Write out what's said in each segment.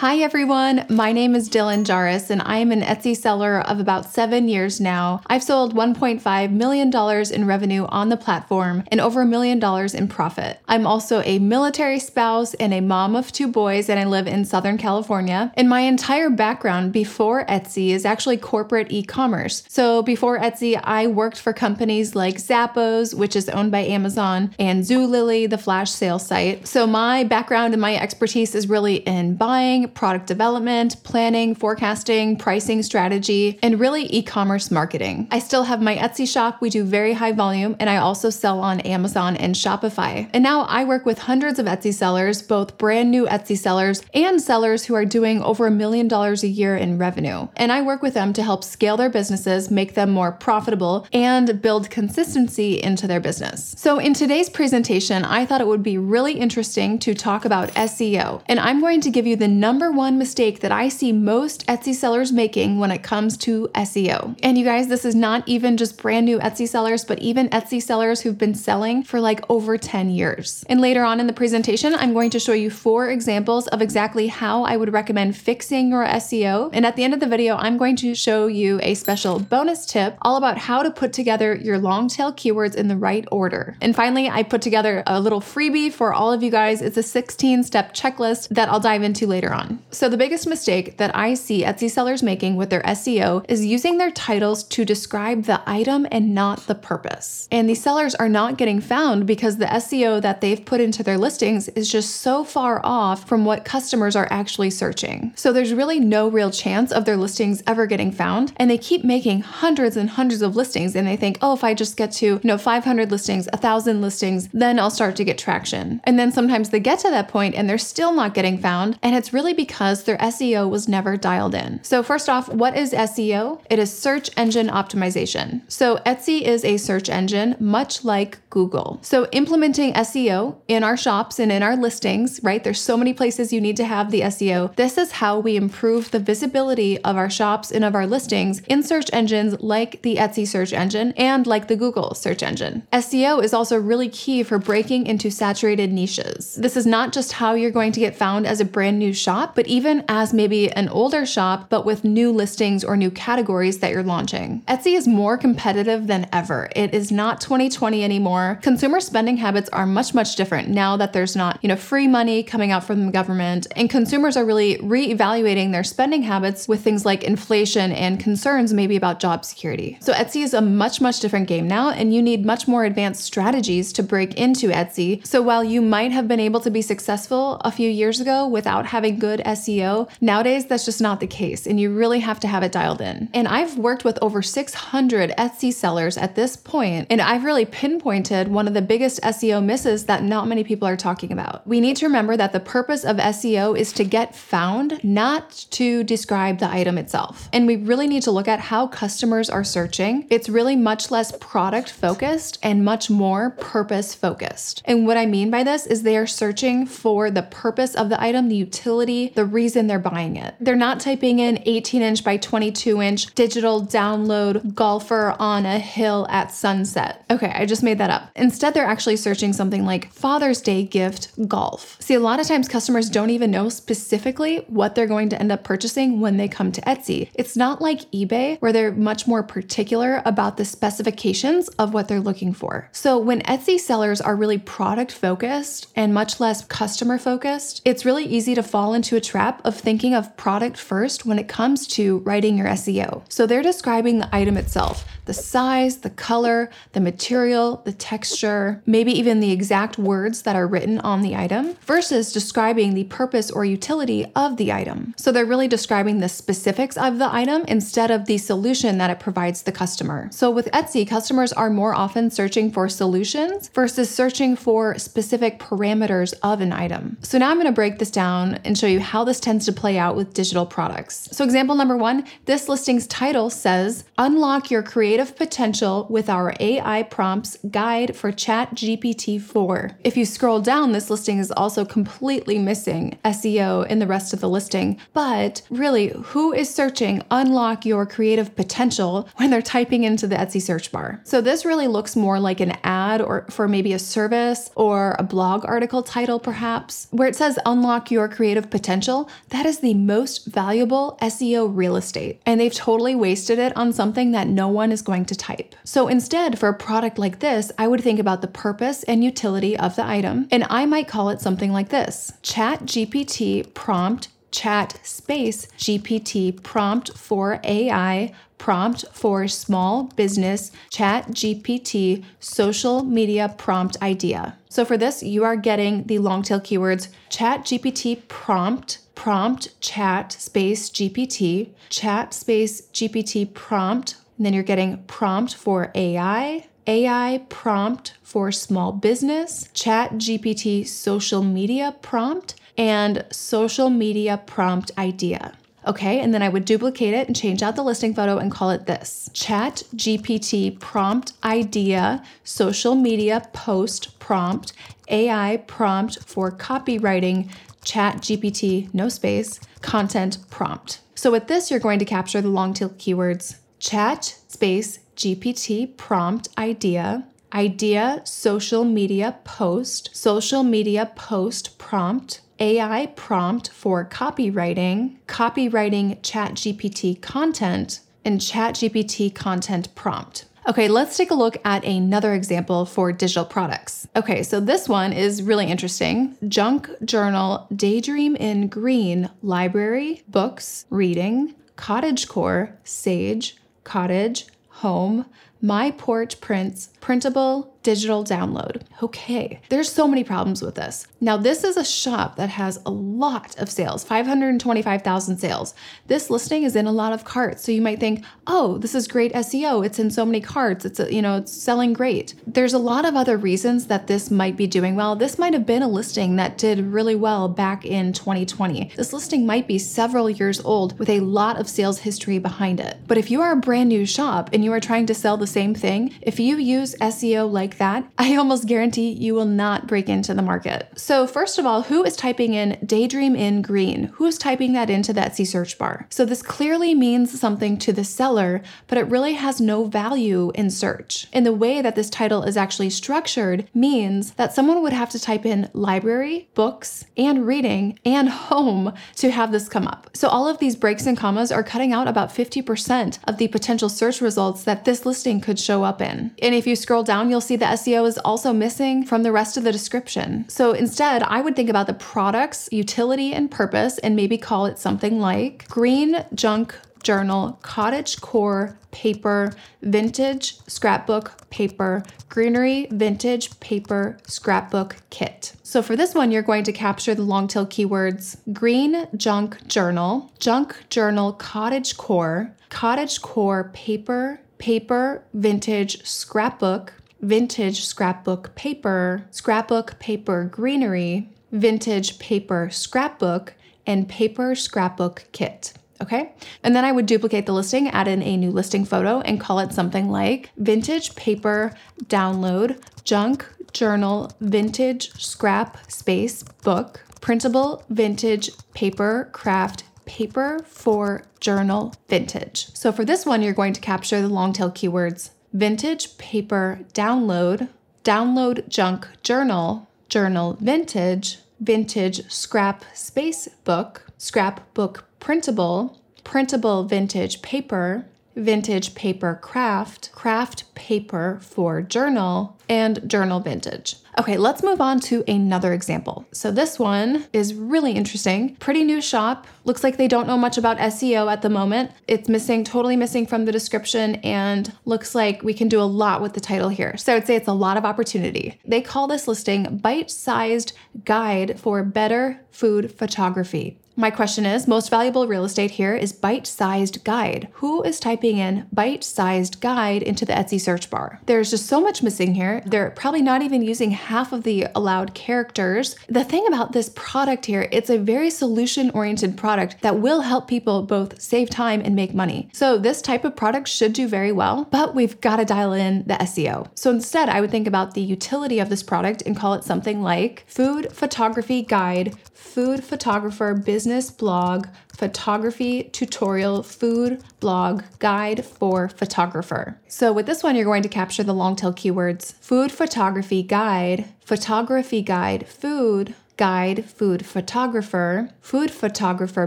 Hi everyone, my name is Dylan Jahraus and I am an Etsy seller of about seven years now. I've sold $1.5 million in revenue on the platform and over a million dollars in profit. I'm also a military spouse and a mom of two boys and I live in Southern California. And my entire background before Etsy is actually corporate e-commerce. So before Etsy, I worked for companies like Zappos, which is owned by Amazon, and Zulily, the flash sale site. So my background and my expertise is really in buying, product development, planning, forecasting, pricing strategy, and really e commerce marketing. I still have my Etsy shop. We do very high volume, and I also sell on Amazon and Shopify. And now I work with hundreds of Etsy sellers, both brand new Etsy sellers and sellers who are doing over a million dollars a year in revenue. And I work with them to help scale their businesses, make them more profitable, and build consistency into their business. So, in today's presentation, I thought it would be really interesting to talk about SEO. And I'm going to give you the number number one mistake that I see most Etsy sellers making when it comes to SEO. And you guys, this is not even just brand new Etsy sellers, but even Etsy sellers who've been selling for like over 10 years. And later on in the presentation, I'm going to show you four examples of exactly how I would recommend fixing your SEO. And at the end of the video, I'm going to show you a special bonus tip all about how to put together your long tail keywords in the right order. And finally, I put together a little freebie for all of you guys. It's a 16 step checklist that I'll dive into later on. So, the biggest mistake that I see Etsy sellers making with their SEO is using their titles to describe the item and not the purpose. And these sellers are not getting found because the SEO that they've put into their listings is just so far off from what customers are actually searching. So, there's really no real chance of their listings ever getting found. And they keep making hundreds and hundreds of listings and they think, oh, if I just get to, you know, 500 listings, 1,000 listings, then I'll start to get traction. And then sometimes they get to that point and they're still not getting found. And it's really because their SEO was never dialed in. So, first off, what is SEO? It is search engine optimization. So, Etsy is a search engine much like Google. So, implementing SEO in our shops and in our listings, right? There's so many places you need to have the SEO. This is how we improve the visibility of our shops and of our listings in search engines like the Etsy search engine and like the Google search engine. SEO is also really key for breaking into saturated niches. This is not just how you're going to get found as a brand new shop but even as maybe an older shop, but with new listings or new categories that you're launching. Etsy is more competitive than ever. It is not 2020 anymore. Consumer spending habits are much, much different now that there's not, you know, free money coming out from the government, and consumers are really re-evaluating their spending habits with things like inflation and concerns maybe about job security. So Etsy is a much, much different game now, and you need much more advanced strategies to break into Etsy. So while you might have been able to be successful a few years ago without having good good SEO. Nowadays, that's just not the case, and you really have to have it dialed in. And I've worked with over 600 Etsy sellers at this point, and I've really pinpointed one of the biggest SEO misses that not many people are talking about. We need to remember that the purpose of SEO is to get found, not to describe the item itself. And we really need to look at how customers are searching. It's really much less product focused and much more purpose focused. And what I mean by this is they are searching for the purpose of the item, the utility, the reason they're buying it. They're not typing in 18 inch by 22 inch digital download golfer on a hill at sunset. Okay, I just made that up. Instead, they're actually searching something like Father's Day gift golf. See, a lot of times customers don't even know specifically what they're going to end up purchasing when they come to Etsy. It's not like eBay where they're much more particular about the specifications of what they're looking for. So when Etsy sellers are really product focused and much less customer focused, it's really easy to fall into a trap of thinking of product first when it comes to writing your SEO. So they're describing the item itself, the size, the color, the material, the texture, maybe even the exact words that are written on the item, versus describing the purpose or utility of the item. So they're really describing the specifics of the item instead of the solution that it provides the customer. So with Etsy, customers are more often searching for solutions versus searching for specific parameters of an item. So now I'm going to break this down and show you how this tends to play out with digital products. So example number one, this listing's title says, unlock your creativity creative potential with our AI prompts guide for ChatGPT 4. If you scroll down, this listing is also completely missing SEO in the rest of the listing. But really, who is searching unlock your creative potential when they're typing into the Etsy search bar? So this really looks more like an ad or for maybe a service or a blog article title, perhaps, where it says unlock your creative potential. That is the most valuable SEO real estate. And they've totally wasted it on something that no one is going to type. So instead, for a product like this, I would think about the purpose and utility of the item. And I might call it something like this Chat GPT prompt chat space GPT prompt for AI prompt for small business chat GPT social media prompt idea. So for this, you are getting the long tail keywords chat GPT prompt prompt chat space GPT, chat space GPT prompt, and then you're getting prompt for AI, AI prompt for small business, chat GPT social media prompt, and social media prompt idea. Okay, and then I would duplicate it and change out the listing photo and call it this Chat GPT prompt idea, social media post prompt, AI prompt for copywriting, Chat GPT, no space, content prompt. So with this, you're going to capture the long tail keywords chat space GPT prompt idea, idea social media post, social media post prompt, AI prompt for copywriting, copywriting chat GPT content, and chat GPT content prompt. Okay, let's take a look at another example for digital products. Okay, so this one is really interesting. Junk Journal Daydream in Green Library, Books, Reading, Cottagecore, Sage, Cottage, Home, My Porch Prints, Printable, digital download. Okay, there's so many problems with this. Now, this is a shop that has a lot of sales 525,000 sales. This listing is in a lot of carts. So you might think, oh, this is great SEO. It's in so many carts. It's, a, you know, it's selling great. There's a lot of other reasons that this might be doing well. This might have been a listing that did really well back in 2020. This listing might be several years old with a lot of sales history behind it. But if you are a brand new shop and you are trying to sell the same thing, if you use SEO like like that, I almost guarantee you will not break into the market. So, first of all, who is typing in daydream in green? Who is typing that into the Etsy search bar? So, this clearly means something to the seller, but it really has no value in search. And the way that this title is actually structured means that someone would have to type in library, books, and reading, and home to have this come up. So, all of these breaks and commas are cutting out about 50% of the potential search results that this listing could show up in. And if you scroll down, you'll see the SEO is also missing from the rest of the description. So instead, I would think about the product's utility and purpose and maybe call it something like green junk journal, cottage core paper, vintage scrapbook paper, greenery vintage paper scrapbook kit. So for this one, you're going to capture the long tail keywords green junk journal, junk journal cottage core, cottage core paper, paper vintage scrapbook, vintage scrapbook paper, scrapbook paper greenery, vintage paper scrapbook, and paper scrapbook kit. Okay. And then I would duplicate the listing, add in a new listing photo, and call it something like vintage paper download, junk journal, vintage scrap space book, printable vintage paper craft paper for journal vintage. So for this one, you're going to capture the long tail keywords vintage paper download, download junk journal, journal vintage, vintage scrap space book, scrapbook printable, printable vintage paper, vintage paper craft, craft paper for journal, and journal vintage. Okay, let's move on to another example. So this one is really interesting. Pretty new shop. Looks like they don't know much about SEO at the moment. It's missing, totally missing from the description, and looks like we can do a lot with the title here. So I would say it's a lot of opportunity. They call this listing Bite Sized Guide for Better Food Photography. My question is most valuable real estate here is bite sized guide. Who is typing in bite sized guide into the Etsy search bar? There's just so much missing here. They're probably not even using half of the allowed characters. The thing about this product here, it's a very solution oriented product that will help people both save time and make money. So this type of product should do very well, but we've got to dial in the SEO. So instead, I would think about the utility of this product and call it something like food photography guide food photographer business blog, photography tutorial, food blog guide for photographer. So with this one, you're going to capture the long tail keywords food photography guide, photography guide, food guide, food photographer, food photographer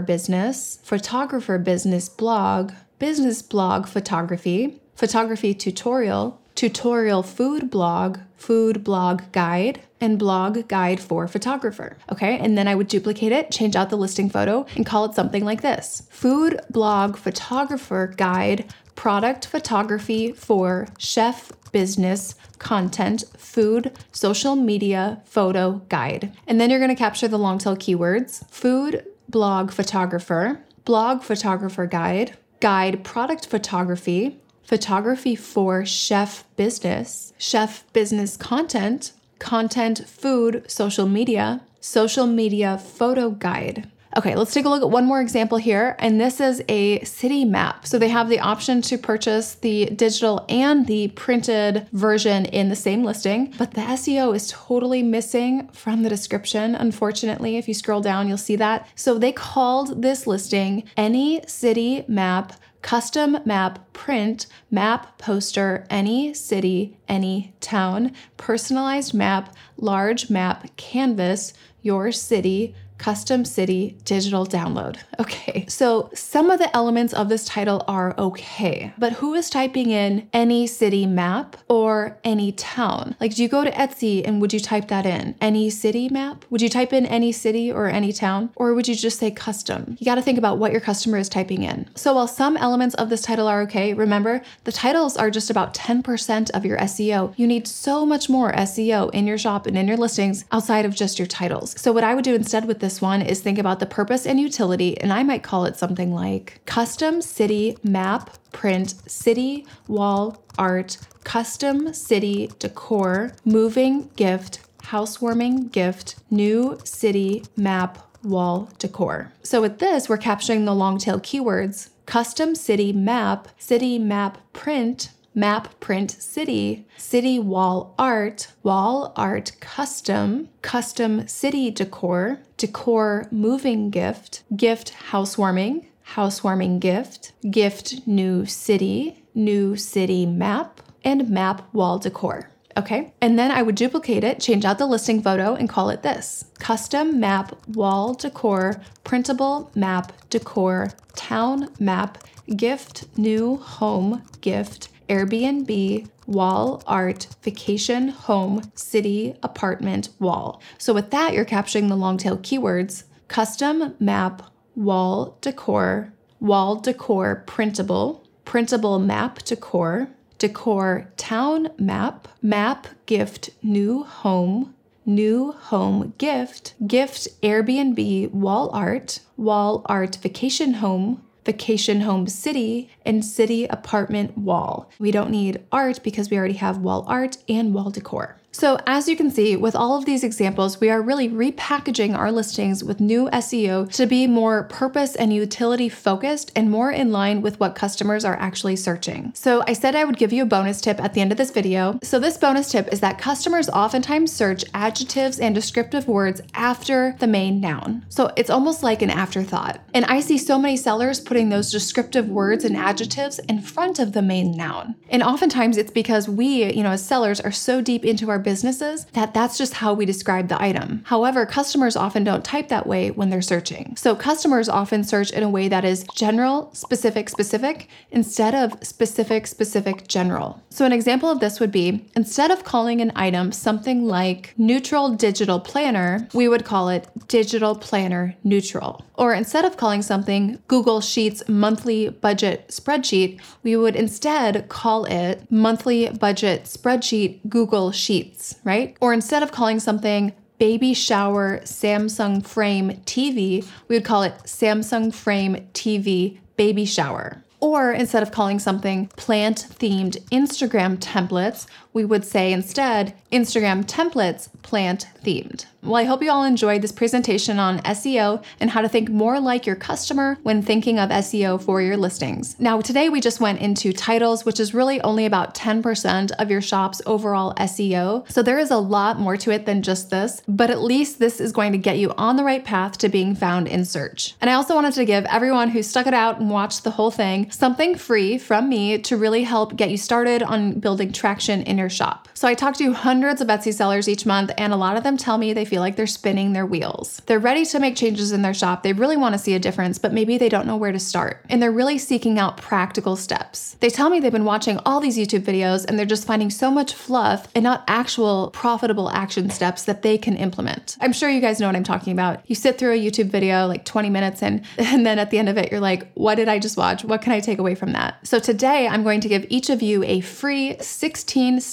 business, photographer business blog, business blog photography, photography tutorial, tutorial food blog, food blog guide, and blog guide for photographer. Okay, and then I would duplicate it, change out the listing photo, and call it something like this Food blog photographer guide, product photography for chef business content, food, social media, photo guide. And then you're gonna capture the long tail keywords food blog photographer, blog photographer guide, guide product photography, photography for chef business, chef business content, content, food, social media, social media photo guide. Okay, let's take a look at one more example here. And this is a city map. So they have the option to purchase the digital and the printed version in the same listing, but the SEO is totally missing from the description. Unfortunately, if you scroll down, you'll see that. So they called this listing any city map custom map print, map poster, any city, any town, personalized map, large map, canvas, your city, custom city digital download. Okay, so some of the elements of this title are okay, but who is typing in any city map or any town? Like, do you go to Etsy and would you type that in? Any city map? Would you type in any city or any town? Or would you just say custom? You got to think about what your customer is typing in. So, while some elements of this title are okay, remember the titles are just about 10% of your SEO. You need so much more SEO in your shop and in your listings outside of just your titles. So, what I would do instead with this one is think about the purpose and utility, and I might call it something like custom city map print city wall art, custom city decor, moving gift, housewarming gift, new city map wall decor. So with this, we're capturing the long tail keywords custom city map, city map print, map print city, city wall art, wall art custom, custom city decor, decor moving gift, gift housewarming, housewarming gift, gift new city, new city map, and map wall decor. Okay, and then I would duplicate it, change out the listing photo, and call it this custom map wall decor, printable map decor, town map, gift new home gift, Airbnb, wall art, vacation, home, city, apartment, wall. So with that, you're capturing the long tail keywords custom map, wall decor, wall decor printable, printable map decor, decor town map, map gift new home, new home gift, gift Airbnb wall art, wall art vacation home, vacation home city, and city apartment wall. We don't need art because we already have wall art and wall decor. So as you can see, with all of these examples, we are really repackaging our listings with new SEO to be more purpose and utility focused and more in line with what customers are actually searching. So I said I would give you a bonus tip at the end of this video. So this bonus tip is that customers oftentimes search adjectives and descriptive words after the main noun. So it's almost like an afterthought. And I see so many sellers putting those descriptive words and adjectives in front of the main noun. And oftentimes it's because we, you know, as sellers are so deep into our businesses that that's just how we describe the item. However, customers often don't type that way when they're searching. So customers often search in a way that is general, specific, specific instead of specific, specific, general. So an example of this would be instead of calling an item something like neutral digital planner, we would call it digital planner neutral. Or instead of calling something Google Sheets monthly budget spreadsheet, we would instead call it monthly budget spreadsheet Google Sheets, right? Or instead of calling something baby shower Samsung frame TV, we would call it Samsung frame TV baby shower. Or instead of calling something plant themed Instagram templates, we would say instead Instagram templates plant themed. Well, I hope you all enjoyed this presentation on SEO and how to think more like your customer when thinking of SEO for your listings. Now, today we just went into titles, which is really only about 10% of your shop's overall SEO. So there is a lot more to it than just this, but at least this is going to get you on the right path to being found in search. And I also wanted to give everyone who stuck it out and watched the whole thing something free from me to really help get you started on building traction in your shop. So I talk to hundreds of Etsy sellers each month, and a lot of them tell me they feel like they're spinning their wheels. They're ready to make changes in their shop. They really want to see a difference, but maybe they don't know where to start. And they're really seeking out practical steps. They tell me they've been watching all these YouTube videos and they're just finding so much fluff and not actual profitable action steps that they can implement. I'm sure you guys know what I'm talking about. You sit through a YouTube video like 20 minutes and and then at the end of it you're like, "What did I just watch? What can I take away from that?" So today I'm going to give each of you a free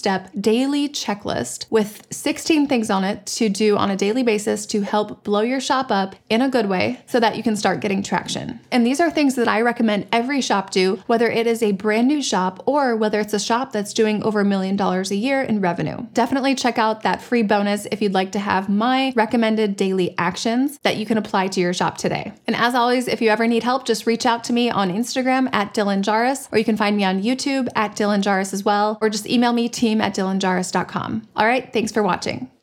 16-step daily checklist with 16 things on it to do on a daily basis to help blow your shop up in a good way so that you can start getting traction. And these are things that I recommend every shop do, whether it is a brand new shop or whether it's a shop that's doing over a million dollars a year in revenue. Definitely check out that free bonus if you'd like to have my recommended daily actions that you can apply to your shop today. And as always, if you ever need help, just reach out to me on Instagram at Dylan Jahraus, or you can find me on YouTube at Dylan Jahraus as well, or just email me team at dylanjahraus.com. All right, thanks for watching.